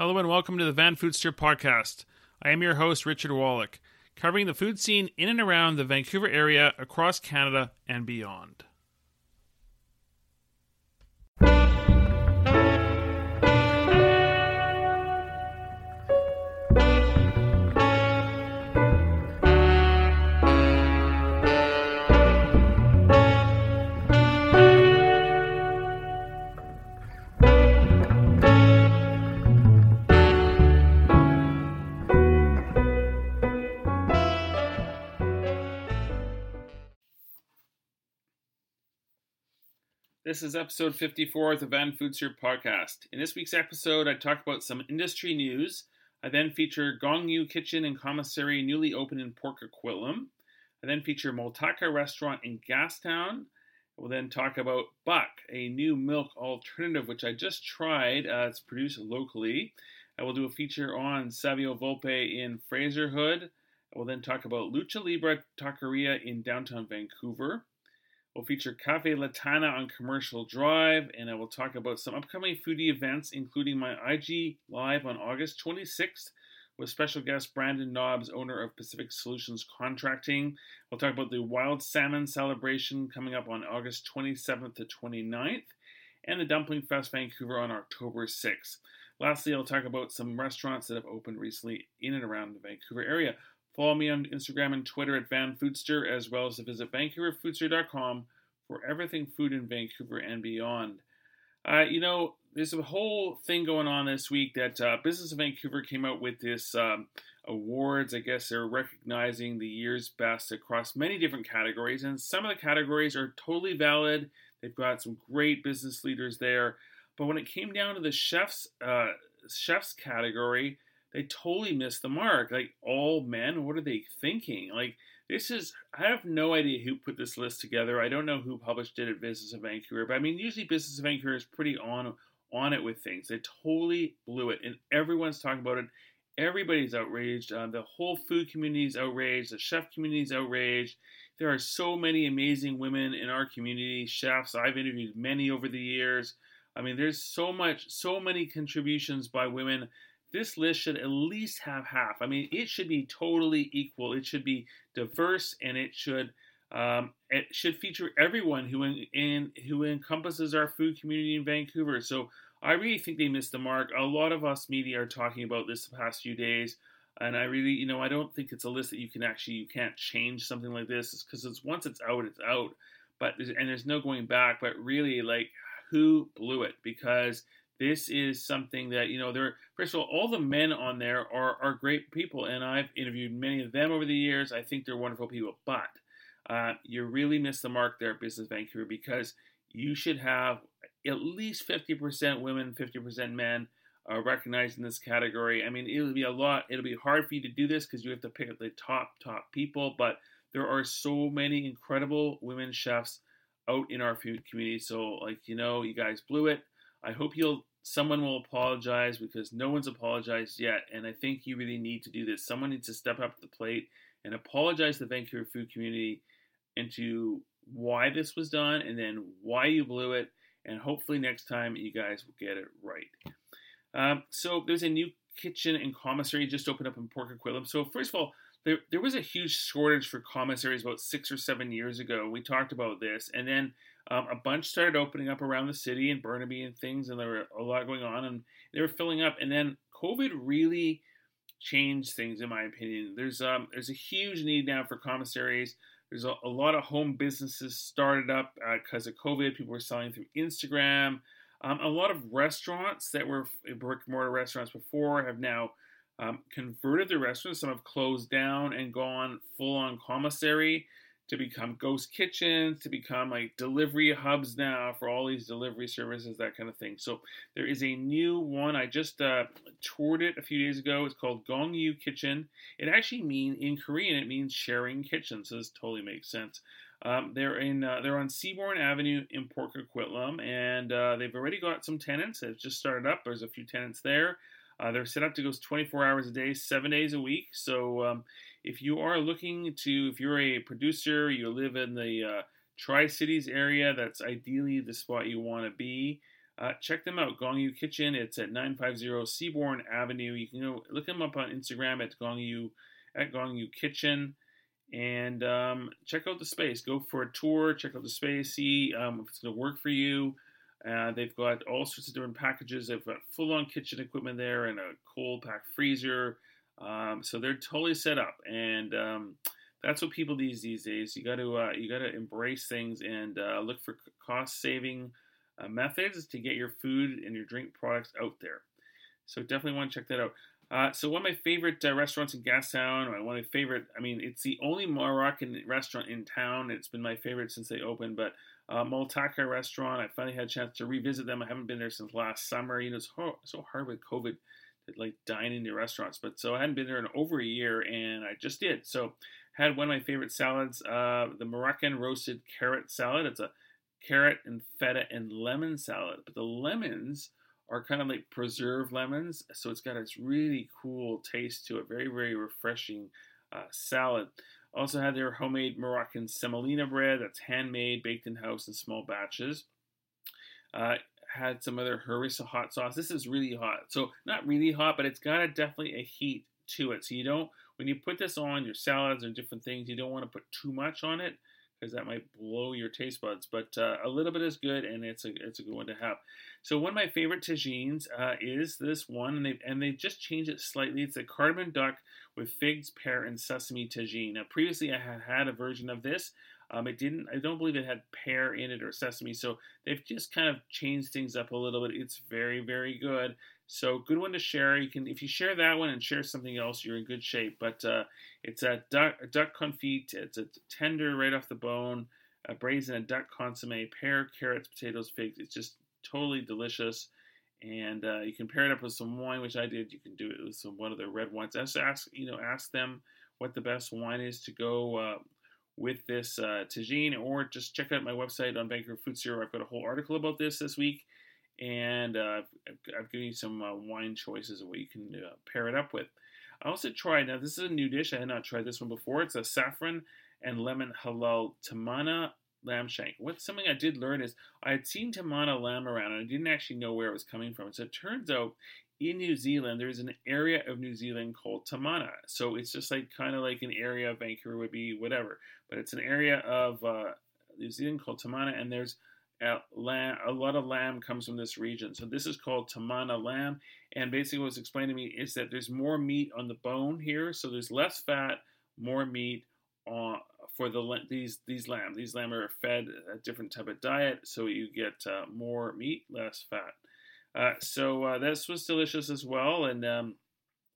Hello and welcome to the Van Foodster podcast. I am your host, Richard Wolak, covering the food scene in and around the Vancouver area, across Canada, and beyond. This is episode 54 of the Van Foodster podcast. In this week's episode, I talk about some industry news. I then feature Gong You Kitchen and Commissary newly opened in Port Coquitlam. I then feature Moltaqua Restaurant in Gastown. We'll then talk about Buck, a new milk alternative which I just tried. Uh, it's produced locally. I will do a feature on Savio Volpe in Fraserhood. I will then talk about Lucha Libre Taqueria in downtown Vancouver. We'll feature Caffe La Tanna on Commercial Drive, and I will talk about some upcoming foodie events, including my IG Live on August 26th with special guest Brandon Nobbs, owner of Pacific Solutions Contracting. We'll talk about the Wild Salmon celebration coming up on August 27th to 29th, and the Dumpling Fest Vancouver on October 6th. Lastly, I'll talk about some restaurants that have opened recently in and around the Vancouver area. Follow me on Instagram and Twitter at Van Foodster, as well as to visit VancouverFoodster.com for everything food in Vancouver and beyond. Uh, you know, there's a whole thing going on this week that uh, Business of Vancouver came out with this um, awards. I guess they're recognizing the year's best across many different categories, and some of the categories are totally valid. They've got some great business leaders there, but when it came down to the chefs uh, chefs category, they totally missed the mark. Like all men, what are they thinking? Like this is I have no idea who put this list together. I don't know who published it at Business of Vancouver, but I mean usually Business of Vancouver is pretty on on it with things. They totally blew it, and everyone's talking about it. Everybody's outraged. Uh, the whole food community is outraged. The chef community is outraged. There are so many amazing women in our community, chefs. I've interviewed many over the years. I mean, there's so much, so many contributions by women this list should at least have half. I mean, it should be totally equal. It should be diverse, and it should um, it should feature everyone who in, in, who encompasses our food community in Vancouver. So I really think they missed the mark. A lot of us media are talking about this the past few days, and I really, you know, I don't think it's a list that you can actually you can't change something like this because it's once it's out, it's out. But and there's no going back. But really, like, who blew it? Because this is something that you know there first of all all the men on there are are great people and i've interviewed many of them over the years. I think they're wonderful people but uh, you really missed the mark there at business vancouver because you should have at least 50% women 50% men uh, recognized in this category. I mean it'll be a lot it'll be hard for you to do this because you have to pick up the top top people but there are so many incredible women chefs out in our food community. So like you know you guys blew it. I hope you'll someone will apologize because no one's apologized yet. And I think you really need to do this. Someone needs to step up to the plate and apologize to the Vancouver food community into why this was done and then why you blew it. And hopefully next time you guys will get it right. Um, so there's a new kitchen and commissary just opened up in Port Coquitlam. So first of all, there, there was a huge shortage for commissaries about six or seven years ago. We talked about this, and then um, a bunch started opening up around the city and Burnaby and things, and there were a lot going on, and they were filling up. And then COVID really changed things, in my opinion. There's um, there's a huge need now for commissaries. There's a, a lot of home businesses started up because uh, of COVID. People were selling through Instagram. Um, a lot of restaurants that were brick and mortar restaurants before have now um, converted their restaurants. Some have closed down and gone full on commissary to become ghost kitchens, to become like delivery hubs now for all these delivery services, that kind of thing. So there is a new one. I just uh, toured it a few days ago. It's called Gong You Kitchen. It actually means in Korean it means sharing kitchen. So this totally makes sense. Um, they're in uh, they're on Seabourn Avenue in Port Coquitlam, and uh, they've already got some tenants. They've just started up. There's a few tenants there. Uh, they're set up to go 24 hours a day, seven days a week. So um, if you are looking to, if you're a producer, you live in the uh, Tri Cities area, that's ideally the spot you want to be. uh, check them out. Gong You Kitchen. It's at 950 Seabourn Avenue. You can go look them up on Instagram at Gong You at Gong You Kitchen and um, check out the space. Go for a tour, check out the space, see um, if it's going to work for you. Uh, they've got all sorts of different packages. They've got full-on kitchen equipment there and a cold pack freezer. Um, so they're totally set up, and um, that's what people these these days. You got to uh, you got to embrace things and uh, look for cost-saving uh, methods to get your food and your drink products out there. So definitely want to check that out. Uh, so one of my favorite uh, restaurants in Gastown, one of my favorite, I mean, it's the only Moroccan restaurant in town. It's been my favorite since they opened, but uh, Moltaqua restaurant, I finally had a chance to revisit them. I haven't been there since last summer. You know, it's ho- so hard with COVID like dine in the restaurants, but so I hadn't been there in over a year, and I just did. So had one of my favorite salads, uh, the Moroccan roasted carrot salad. It's a carrot and feta and lemon salad, but the lemons are kind of like preserved lemons. So it's got this really cool taste to it. Very, very refreshing uh, salad. Also had their homemade Moroccan semolina bread that's handmade, baked in house in small batches. Uh, had some other harissa hot sauce. This is really hot. So not really hot, but it's got a, definitely a heat to it. So you don't, when you put this on your salads or different things, you don't want to put too much on it because that might blow your taste buds. But uh, a little bit is good, and it's a it's a good one to have. So one of my favorite tagines uh, is this one, and they and they just changed it slightly. It's a cardamom duck with figs, pear, and sesame tagine. Now previously I had had a version of this. Um, it didn't. I don't believe it had pear in it or sesame. So they've just kind of changed things up a little bit. It's very very good. So good one to share. You can if you share that one and share something else, you're in good shape. But uh, it's a duck, a duck confit. It's a tender right off the bone, a braised in a duck consomme, pear, carrots, potatoes, figs. It's just totally delicious. And uh, you can pair it up with some wine, which I did. You can do it with some one of the red wines. Just ask you know ask them what the best wine is to go uh, with this uh, tagine, or just check out my website on Vancouver Foodster. I've got a whole article about this this week and uh, I've, I've, given you some uh, wine choices of what you can uh, pair it up with. I also tried, now this is a new dish, I had not tried this one before. It's a saffron and lemon halal tamana lamb shank. What something I did learn is I had seen tamana lamb around and I didn't actually know where it was coming from. So it turns out in New Zealand, there's an area of New Zealand called Tamana. So it's just like kind of like an area of Vancouver would be whatever, but it's an area of uh, New Zealand called Tamana, and there's lamb, a lot of lamb comes from this region. So this is called Tamana lamb. And basically what's explained to me is that there's more meat on the bone here. So there's less fat, more meat on, for the these these lamb. These lamb are fed a different type of diet. So you get uh, more meat, less fat. Uh, so uh, this was delicious as well. And um,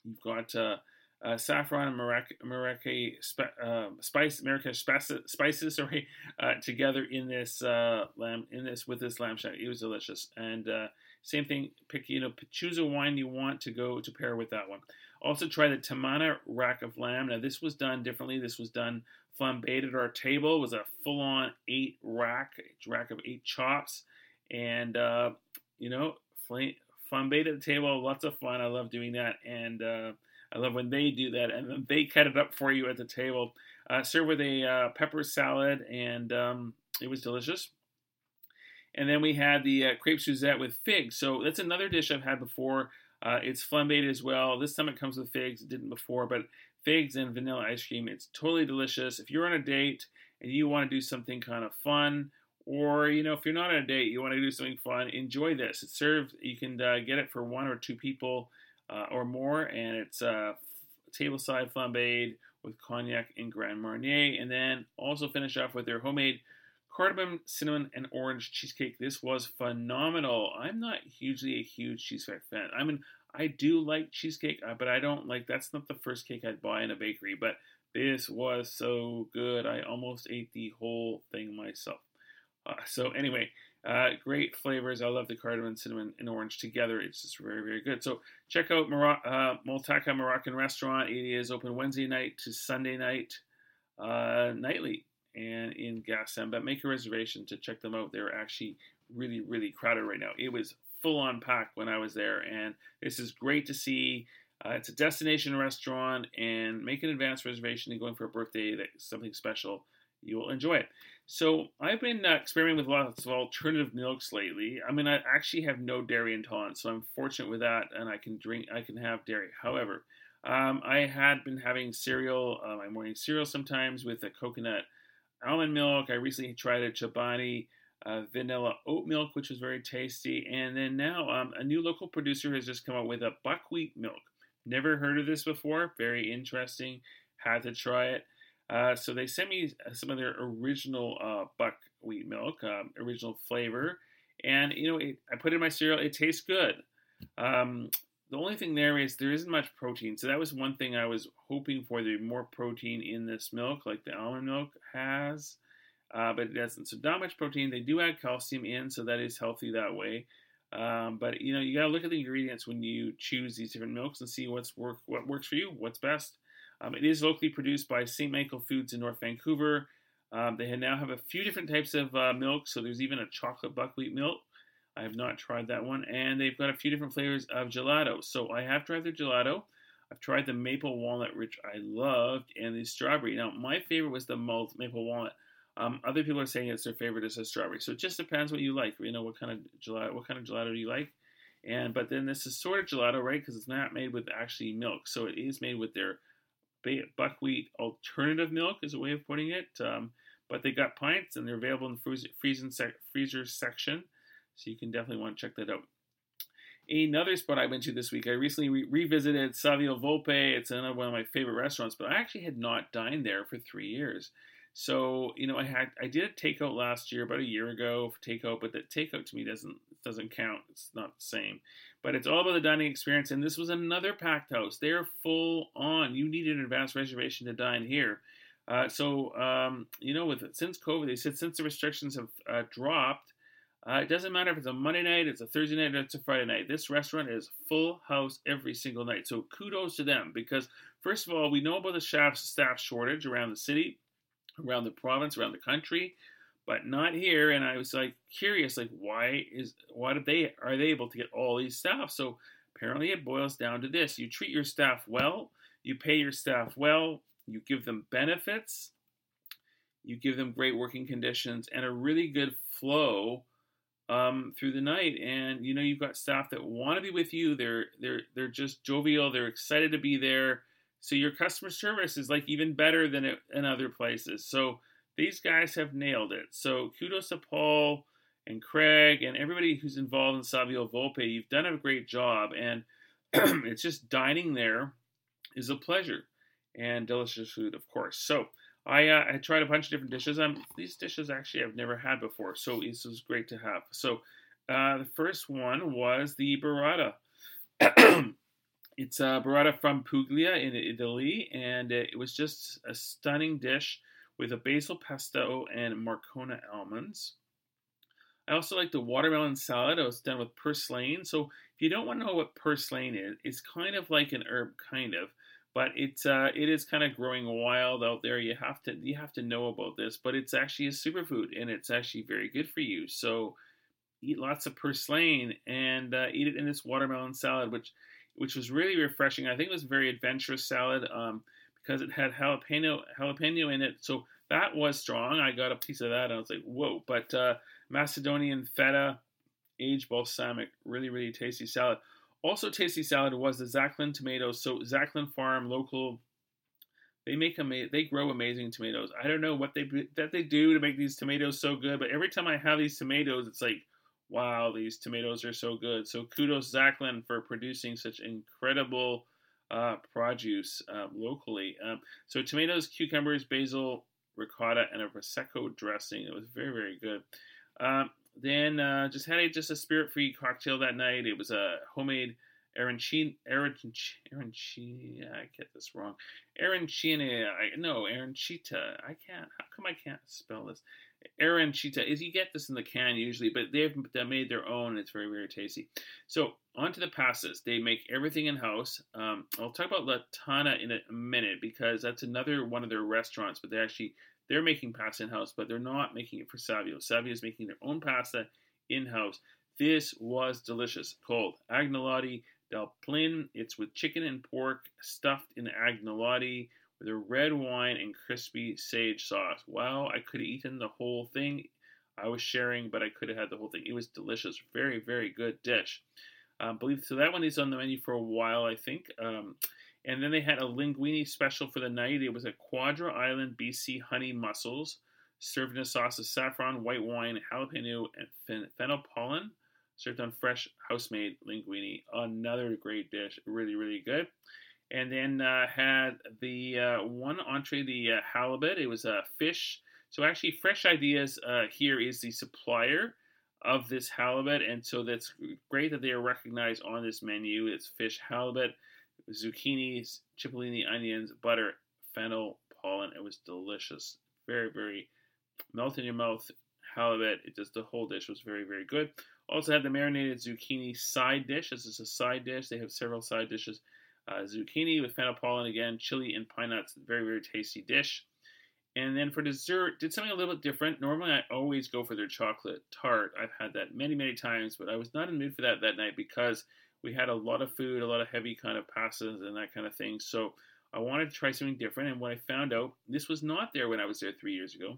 you've got uh, uh, saffron and Marrakech uh, spice, spices, spices sorry, together in this lamb in this with this lamb shank. It was delicious. And same thing, pick you know choose a wine you want to go to pair with that one. Also try the Tamana rack of lamb. Now this was done differently. This was done flambéed at our table. It was a full on eight rack rack of eight chops, and you know flambéed at the table. Lots of fun. I love doing that and I love when they do that, and then they cut it up for you at the table. Uh, served with a uh, pepper salad, and um, it was delicious. And then we had the uh, crepe Suzette with figs. So that's another dish I've had before. Uh, it's flambéed as well. This time it comes with figs. It didn't before, but figs and vanilla ice cream. It's totally delicious. If you're on a date and you want to do something kind of fun, or you know, if you're not on a date, you want to do something fun, enjoy this. It's served. You can uh, get it for one or two people uh, or more, and it's uh, tableside flambéed with cognac and Grand Marnier, and then also finish off with their homemade cardamom, cinnamon, and orange cheesecake. This was phenomenal. I'm not hugely a huge cheesecake fan. I mean, I do like cheesecake, uh, but I don't like. That's not the first cake I'd buy in a bakery, but this was so good. I almost ate the whole thing myself. Uh, so anyway, uh, great flavors. I love the cardamom, cinnamon, and orange together. It's just very, very good. So check out Mor- uh, Moltaqua Moroccan Restaurant. It is open Wednesday night to Sunday night, uh, nightly, and in. But make a reservation to check them out. They're actually really, really crowded right now. It was full on packed when I was there, and this is great to see. Uh, it's a destination restaurant, and make an advance reservation and going for a birthday, that something special you will enjoy it. So I've been uh, experimenting with lots of alternative milks lately. I mean, I actually have no dairy intolerance, so I'm fortunate with that, and I can drink, I can have dairy. However, um, I had been having cereal, uh, my morning cereal sometimes with a coconut almond milk. I recently tried a Chobani uh, vanilla oat milk, which was very tasty. And then now um, a new local producer has just come out with a buckwheat milk. Never heard of this before. Very interesting. Had to try it. Uh, so they sent me some of their original uh, buckwheat milk, um, original flavor, and you know it, I put it in my cereal. It tastes good. Um, the only thing there is there isn't much protein, so that was one thing I was hoping for. There more protein in this milk, like the almond milk has, uh, but it doesn't. So not much protein. They do add calcium in, so that is healthy that way. Um, but you know you gotta look at the ingredients when you choose these different milks and see what's work what works for you, what's best. Um, it is locally produced by St. Michael Foods in North Vancouver. Um, they now have a few different types of uh, milk, so there's even a chocolate buckwheat milk. I have not tried that one, and they've got a few different flavors of gelato. So I have tried their gelato. I've tried the maple walnut, which I loved, and the strawberry. Now, my favorite was the malt maple walnut. Um, other people are saying it's their favorite is the strawberry. So it just depends what you like. You know what kind of gelato, what kind of gelato do you like? And but then this is sort of gelato, right? Because it's not made with actually milk. So it is made with their buckwheat alternative milk is a way of putting it. Um, but they got pints and they're available in the freezer, sec- freezer section. So you can definitely want to check that out. Another spot I went to this week, I recently re- revisited Savio Volpe. It's another one of my favorite restaurants, but I actually had not dined there for three years. So you know, I had I did a takeout last year, about a year ago for takeout, but the takeout to me doesn't doesn't count. It's not the same. But it's all about the dining experience, and this was another packed house. They're full on. You need an advance reservation to dine here. Uh, so um, you know, with since COVID, they said since the restrictions have uh, dropped, uh, it doesn't matter if it's a Monday night, it's a Thursday night, or it's a Friday night. This restaurant is full house every single night. So kudos to them because first of all, we know about the staff staff shortage around the city, around the province, around the country but not here. And I was like curious, like why is why did they are they able to get all these staff? So apparently it boils down to this: you treat your staff well, you pay your staff well, you give them benefits, you give them great working conditions, and a really good flow um, through the night. And you know you've got staff that want to be with you. They're they're they're just jovial. They're excited to be there. So your customer service is like even better than it, in other places. So these guys have nailed it. So kudos to Paul and Craig and everybody who's involved in Savio Volpe. You've done a great job, and it's just dining there is a pleasure and delicious food, of course. So I uh, I tried a bunch of different dishes. Um, these dishes actually I've never had before, so this was great to have. So uh, the first one was the burrata. it's a burrata from Puglia in Italy, and it was just a stunning dish with a basil pesto and Marcona almonds. I also like the watermelon salad. It was done with purslane. So if you don't want to know what purslane is, it's kind of like an herb, kind of, but it's uh, it is kind of growing wild out there. You have to you have to know about this, but it's actually a superfood and it's actually very good for you. So eat lots of purslane and uh, eat it in this watermelon salad, which which was really refreshing. I think it was a very adventurous salad. Um, because it had jalapeno jalapeno in it. So that was strong. I got a piece of that. and I was like, whoa! But uh, Macedonian feta, aged balsamic, really really tasty salad. Also tasty salad was the Zaklan tomatoes. So Zaklan Farm, local. They make ama- they grow amazing tomatoes. I don't know what they that they do to make these tomatoes so good, but every time I have these tomatoes, it's like, wow, these tomatoes are so good. So kudos Zaklan for producing such incredible uh, produce uh, locally. Um, so tomatoes, cucumbers, basil, ricotta, and a prosecco dressing. It was very very good. Um, then uh, just had a just a spirit free cocktail that night. It was a homemade arancina, arancina, I get this wrong. Arancina, I, no, arancita. I can't, how come I can't spell this? arancita is you get this in the can usually, but they've made their own. It's very very tasty. So on to the pastas. They make everything in house. Um, I'll talk about La Tanna in a minute because that's another one of their restaurants. But they actually they're making pasta in house, but they're not making it for Savio. Savio is making their own pasta in house. This was delicious. Called agnolotti del plin. It's with chicken and pork stuffed in agnolotti with a red wine and crispy sage sauce. Wow, I could have eaten the whole thing. I was sharing, but I could have had the whole thing. It was delicious. Very, very good dish. Um, believe so. That one is on the menu for a while, I think. Um, and then they had a linguine special for the night. It was a Quadra Island BC honey mussels served in a sauce of saffron, white wine, jalapeno, and fennel pollen, served on fresh house-made linguine. Another great dish, really, really good. And then uh, had the uh, one entree, the uh, halibut. It was a fish. So actually, Fresh Ideas uh, here is the supplier of this halibut, and so that's great that they are recognized on this menu. It's fish halibut, zucchinis, cipollini, onions, butter, fennel, pollen. It was delicious. Very, very melt in your mouth halibut. It just the whole dish was very, very good. Also had the marinated zucchini side dish. This is a side dish. They have several side dishes. Uh, zucchini with fennel pollen again, chili and pine nuts. Very, very tasty dish. And then for dessert, did something a little bit different. Normally, I always go for their chocolate tart. I've had that many, many times, but I was not in the mood for that that night because we had a lot of food, a lot of heavy kind of pastas and that kind of thing. So I wanted to try something different. And when I found out this was not there when I was there three years ago,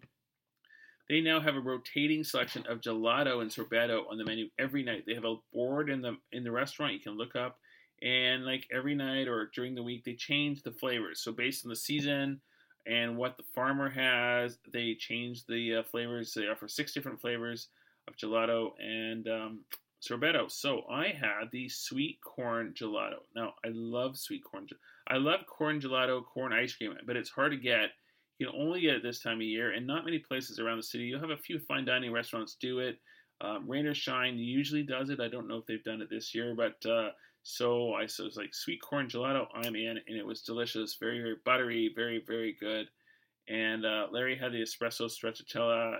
they now have a rotating selection of gelato and sorbetto on the menu every night. They have a board in the in the restaurant you can look up, and like every night or during the week they change the flavors. So based on the season and what the farmer has, they change the uh, flavors. They offer six different flavors of gelato and um, sorbetto. So I had the sweet corn gelato. Now I love sweet corn. I love corn gelato, corn ice cream, but it's hard to get you can only get it this time of year, and not many places around the city. You'll have a few fine dining restaurants do it. Um, Rain or Shine usually does it. I don't know if they've done it this year, but uh, so I so it was like sweet corn gelato. I'm in, and it was delicious, very very buttery, very very good. And uh, Larry had the espresso stracciatella.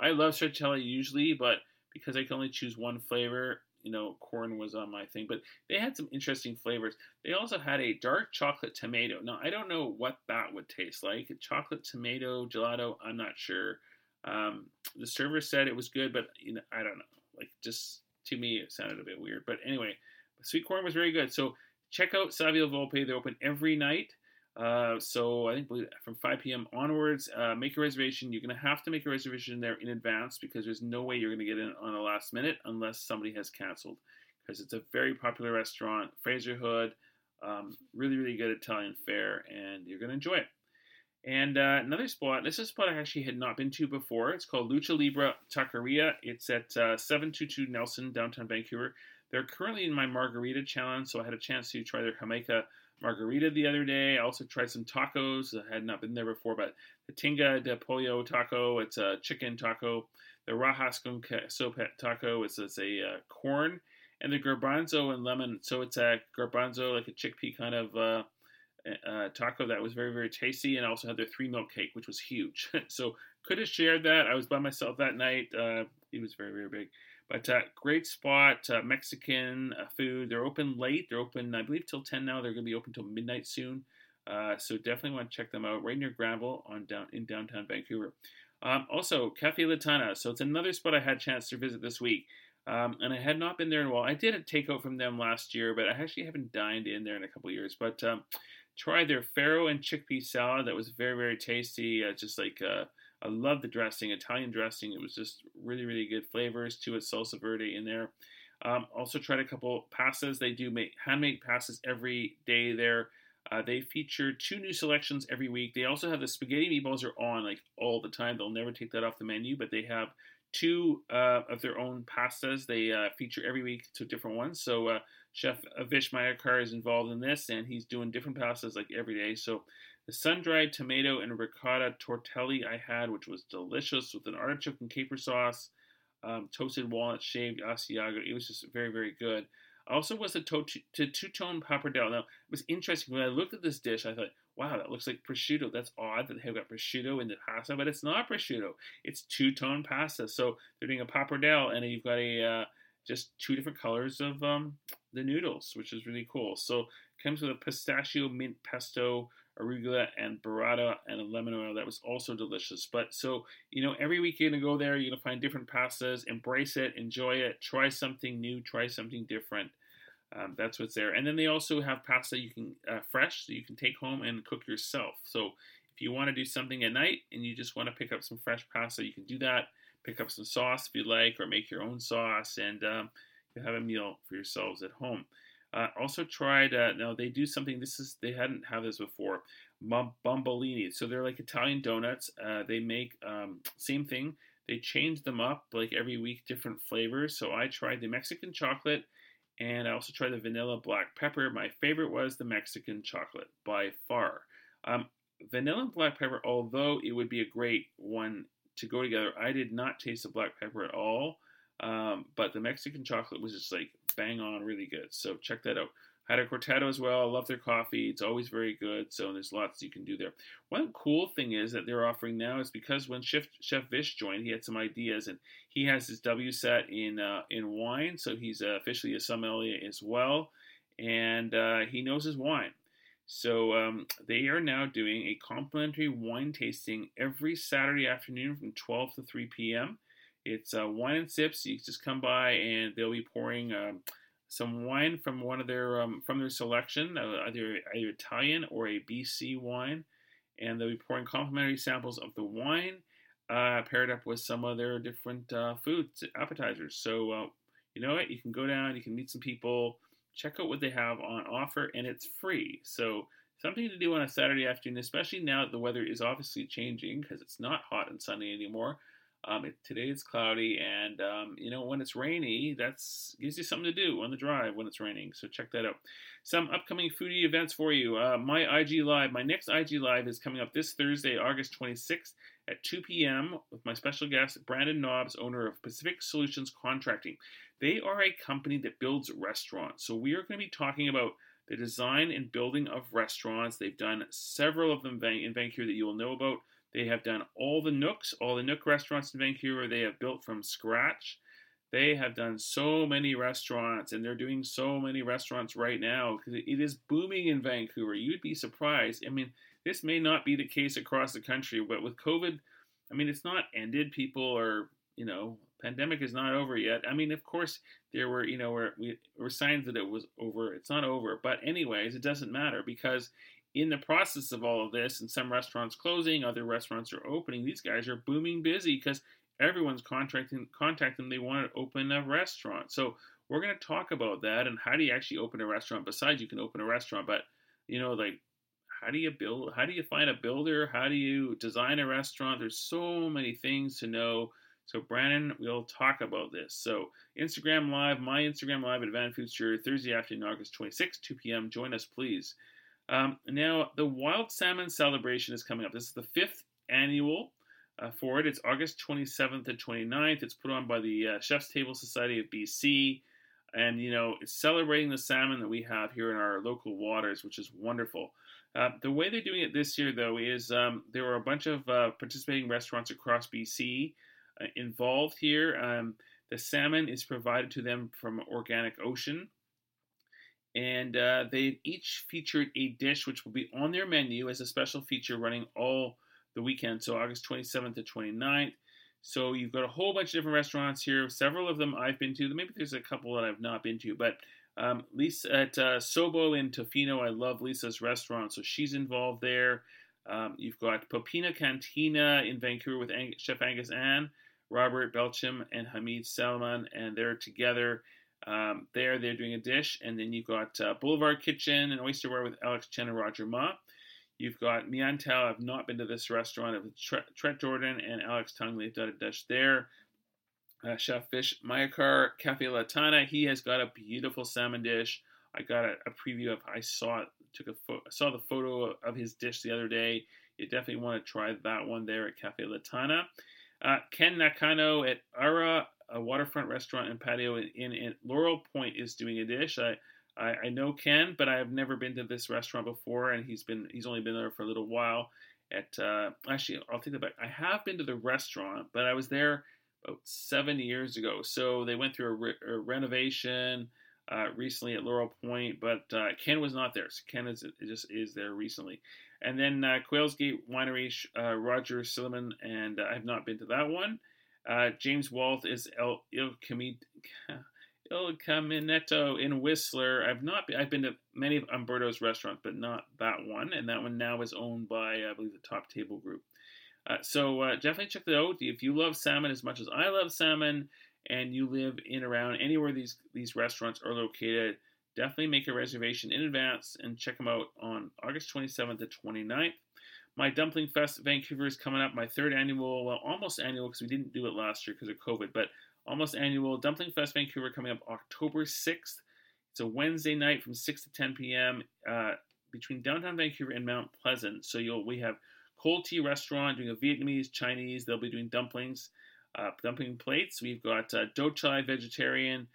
I love stracciatella usually, but because I can only choose one flavor, you know, corn was on my thing, but they had some interesting flavors. They also had a dark chocolate tomato. Now, I don't know what that would taste like. Chocolate tomato gelato, I'm not sure. Um, the server said it was good, but you know, I don't know. Like, just to me, it sounded a bit weird. But anyway, sweet corn was very good. So check out Savio Volpe. They're open every night. Uh, so I think from 5 p.m. onwards, uh, make a reservation. You're going to have to make a reservation there in advance because there's no way you're going to get in on the last minute unless somebody has canceled. Because it's a very popular restaurant, Fraserhood, um, really really good Italian fare, and you're going to enjoy it. And uh, another spot, this is a spot I actually had not been to before. It's called Lucha Libre Taqueria. It's at uh, 722 Nelson, downtown Vancouver. They're currently in my margarita challenge, so I had a chance to try their Jamaica margarita the other day. I also tried some tacos. I had not been there before, but the Tinga de Pollo taco, it's a chicken taco. The Rajas con taco, it's, it's a uh, corn. And the garbanzo and lemon, so it's a garbanzo, like a chickpea kind of uh, uh, taco that was very, very tasty. And I also had their three milk cake, which was huge. so could have shared that. I was by myself that night. Uh, it was very, very big. But uh, great spot, uh, Mexican uh, food. They're open late. They're open, I believe, till 10 now. They're going to be open till midnight soon. Uh, so definitely want to check them out right near Granville down in downtown Vancouver. Um, also, Caffe La Tanna. So it's another spot I had a chance to visit this week. Um, and I had not been there in a while. I did a takeout from them last year, but I actually haven't dined in there in a couple years. But um, tried their farro and chickpea salad. That was very, very tasty. Uh, just like uh, I love the dressing, Italian dressing. It was just really, really good flavors to it. Salsa verde in there. Um, also tried a couple pastas. They do make handmade pastas every day there. Uh, they feature two new selections every week. They also have the spaghetti meatballs are on like all the time. They'll never take that off the menu, but they have two uh, of their own pastas. They uh, feature every week to different ones. So uh, Chef Avish Mayakar is involved in this, and he's doing different pastas like every day. So the sun-dried tomato and ricotta tortelli I had, which was delicious with an artichoke and caper sauce, um, toasted walnut, shaved Asiago. It was just very, very good. Also was the to- two-tone pappardelle. Now, it was interesting. When I looked at this dish, I thought, wow, that looks like prosciutto. That's odd that they've got prosciutto in the pasta, but it's not prosciutto. It's two-tone pasta. So they're doing a pappardelle, and you've got a uh, just two different colors of um, the noodles, which is really cool. So comes with a pistachio mint pesto arugula and burrata and a lemon oil that was also delicious. But so, you know, every week you're going to go there, you're going to find different pastas, embrace it, enjoy it, try something new, try something different. Um, that's what's there. And then they also have pasta you can uh, fresh, so you can take home and cook yourself. So if you want to do something at night and you just want to pick up some fresh pasta, you can do that. Pick up some sauce if you like, or make your own sauce, and um, you have a meal for yourselves at home. Uh, also tried. Uh, now they do something. This is they hadn't had this before. Bombolini. So they're like Italian donuts. Uh, they make um, same thing. They change them up like every week, different flavors. So I tried the Mexican chocolate, and I also tried the vanilla black pepper. My favorite was the Mexican chocolate by far. Um, vanilla and black pepper, although it would be a great one to go together, I did not taste the black pepper at all. Um, but the Mexican chocolate was just like bang on, really good. So check that out. Had a cortado as well. I love their coffee. It's always very good. So there's lots you can do there. One cool thing is that they're offering now is because when Chef Chef Vish joined, he had some ideas and he has his WSET in uh, in wine. So he's uh, officially a sommelier as well, and uh, he knows his wine. So um, they are now doing a complimentary wine tasting every Saturday afternoon from 12 to 3 p.m. It's uh, wine and sips. You just come by and they'll be pouring um, some wine from one of their um, from their selection, uh, either either Italian or a BC wine, and they'll be pouring complimentary samples of the wine, uh, paired up with some of their different uh, foods, appetizers. So uh, you know what? You can go down, you can meet some people check out what they have on offer, and it's free. So something to do on a Saturday afternoon, especially now that the weather is obviously changing because it's not hot and sunny anymore. Um, it, today it's cloudy, and um, you know when it's rainy, that's gives you something to do on the drive when it's raining. So check that out. Some upcoming foodie events for you. Uh, my IG live, my next IG live is coming up this Thursday, August 26th at 2 p.m. with my special guest Brandon Nobbs, owner of Pacific Solutions Contracting. They are a company that builds restaurants. So we are going to be talking about the design and building of restaurants. They've done several of them in Vancouver that you will know about. They have done all the Nooks, all the Nook restaurants in Vancouver. They have built from scratch. They have done so many restaurants, and they're doing so many restaurants right now because it is booming in Vancouver. You'd be surprised. I mean, this may not be the case across the country, but with COVID, I mean, it's not ended. People are, you know, pandemic is not over yet. I mean, of course, there were, you know, were, we, were signs that it was over. It's not over. But, anyways, it doesn't matter because in the process of all of this, and some restaurants closing, other restaurants are opening, these guys are booming busy because everyone's contracting, contacting them. they want to open a restaurant. So, we're going to talk about that and how do you actually open a restaurant besides you can open a restaurant, but, you know, like, how do you build how do you find a builder how do you design a restaurant there's so many things to know so, Brandon, we'll talk about this. So, Instagram Live, my Instagram Live at Van Foodster, Thursday afternoon, August 26, 2 p.m. Join us, please. Um, now, the Wild Salmon Celebration is coming up. This is the fifth annual uh, for it. It's August 27th to 29th. It's put on by the uh, Chef's Table Society of BC. And, you know, it's celebrating the salmon that we have here in our local waters, which is wonderful. Uh, the way they're doing it this year, though, is um, there are a bunch of uh, participating restaurants across BC uh, involved here. Um, the salmon is provided to them from organic ocean. And uh, they each featured a dish which will be on their menu as a special feature running all the weekend, so August 27th to 29th. So you've got a whole bunch of different restaurants here. Several of them I've been to. Maybe there's a couple that I've not been to, but um, Lisa at uh, Sobo in Tofino, I love Lisa's restaurant, so she's involved there. Um, you've got Popina Canteen in Vancouver with Ang- Chef Angus An. Robert Belcham and Hamid Salimian, and they're together. Um, there, they're doing a dish, and then you've got uh, Boulevard Kitchen and Oyster Bar with Alex Chen and Roger Ma. You've got Miantel. I've not been to this restaurant. With Trent Jordan and Alex Tung. They've done a dish there. Uh, Chef Vish Mayakar Caffe La Tanna. He has got a beautiful salmon dish. I got a, a preview of. I saw it. Took a photo. saw the photo of his dish the other day. You definitely want to try that one there at Caffe La Tanna. Uh, Ken Nakano at AURA, a waterfront restaurant and patio in, in, in, Laurel Point, is doing a dish. I, I, I know Ken, but I have never been to this restaurant before, and he's been he's only been there for a little while. At uh, actually, I'll take that back. I have been to the restaurant, but I was there about seven years ago. So they went through a, re- a renovation uh, recently at Laurel Point, but uh, Ken was not there. So Ken is just is there recently. And then uh, Quails Gate Winery, uh, Roger Sleiman, and uh, I have not been to that one. Uh, James Walt is El Il, Il Caminetto in Whistler. I've not been, I've been to many of Umberto's restaurants, but not that one. And that one now is owned by, I believe, the Top Table Group. Uh, so uh, definitely check that out. If you love salmon as much as I love salmon, and you live in around anywhere these these restaurants are located, definitely make a reservation in advance and check them out on August 27th to 29th. My Dumpling Fest Vancouver is coming up, my third annual, well, almost annual because we didn't do it last year because of COVID, but almost annual Dumpling Fest Vancouver coming up October 6th. It's a Wednesday night from 6 to 10 p.m. Uh, between downtown Vancouver and Mount Pleasant. So you'll we have Cold Tea Restaurant doing a Vietnamese, Chinese. They'll be doing dumplings, uh, dumpling plates. We've got uh, Do Chay Vegetarian,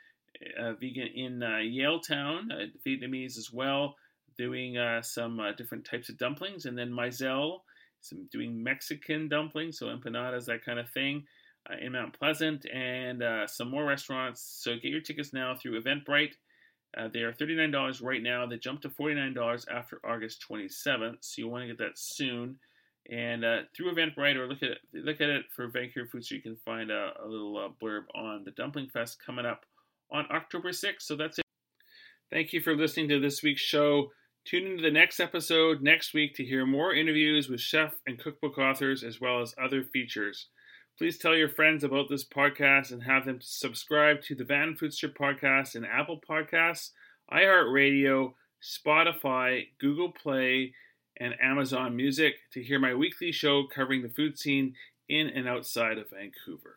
uh, vegan in uh, Yaletown, uh, Vietnamese as well, doing uh, some uh, different types of dumplings. And then Mizell, some doing Mexican dumplings, so empanadas, that kind of thing. Uh, in Mount Pleasant, and uh, some more restaurants. So get your tickets now through Eventbrite. Uh, they are $39 right now. They jump to $49 after August 27th, so you'll want to get that soon. And uh, through Eventbrite or look at it, look at it for Vancouver Food, so you can find a, a little blurb on the Dumpling Fest coming up on October 6th. So that's it. Thank you for listening to this week's show. Tune into the next episode next week to hear more interviews with chef and cookbook authors as well as other features. Please tell your friends about this podcast and have them subscribe to the Van Foodster podcast in Apple Podcasts, iHeartRadio, Spotify, Google Play, and Amazon Music to hear my weekly show covering the food scene in and outside of Vancouver.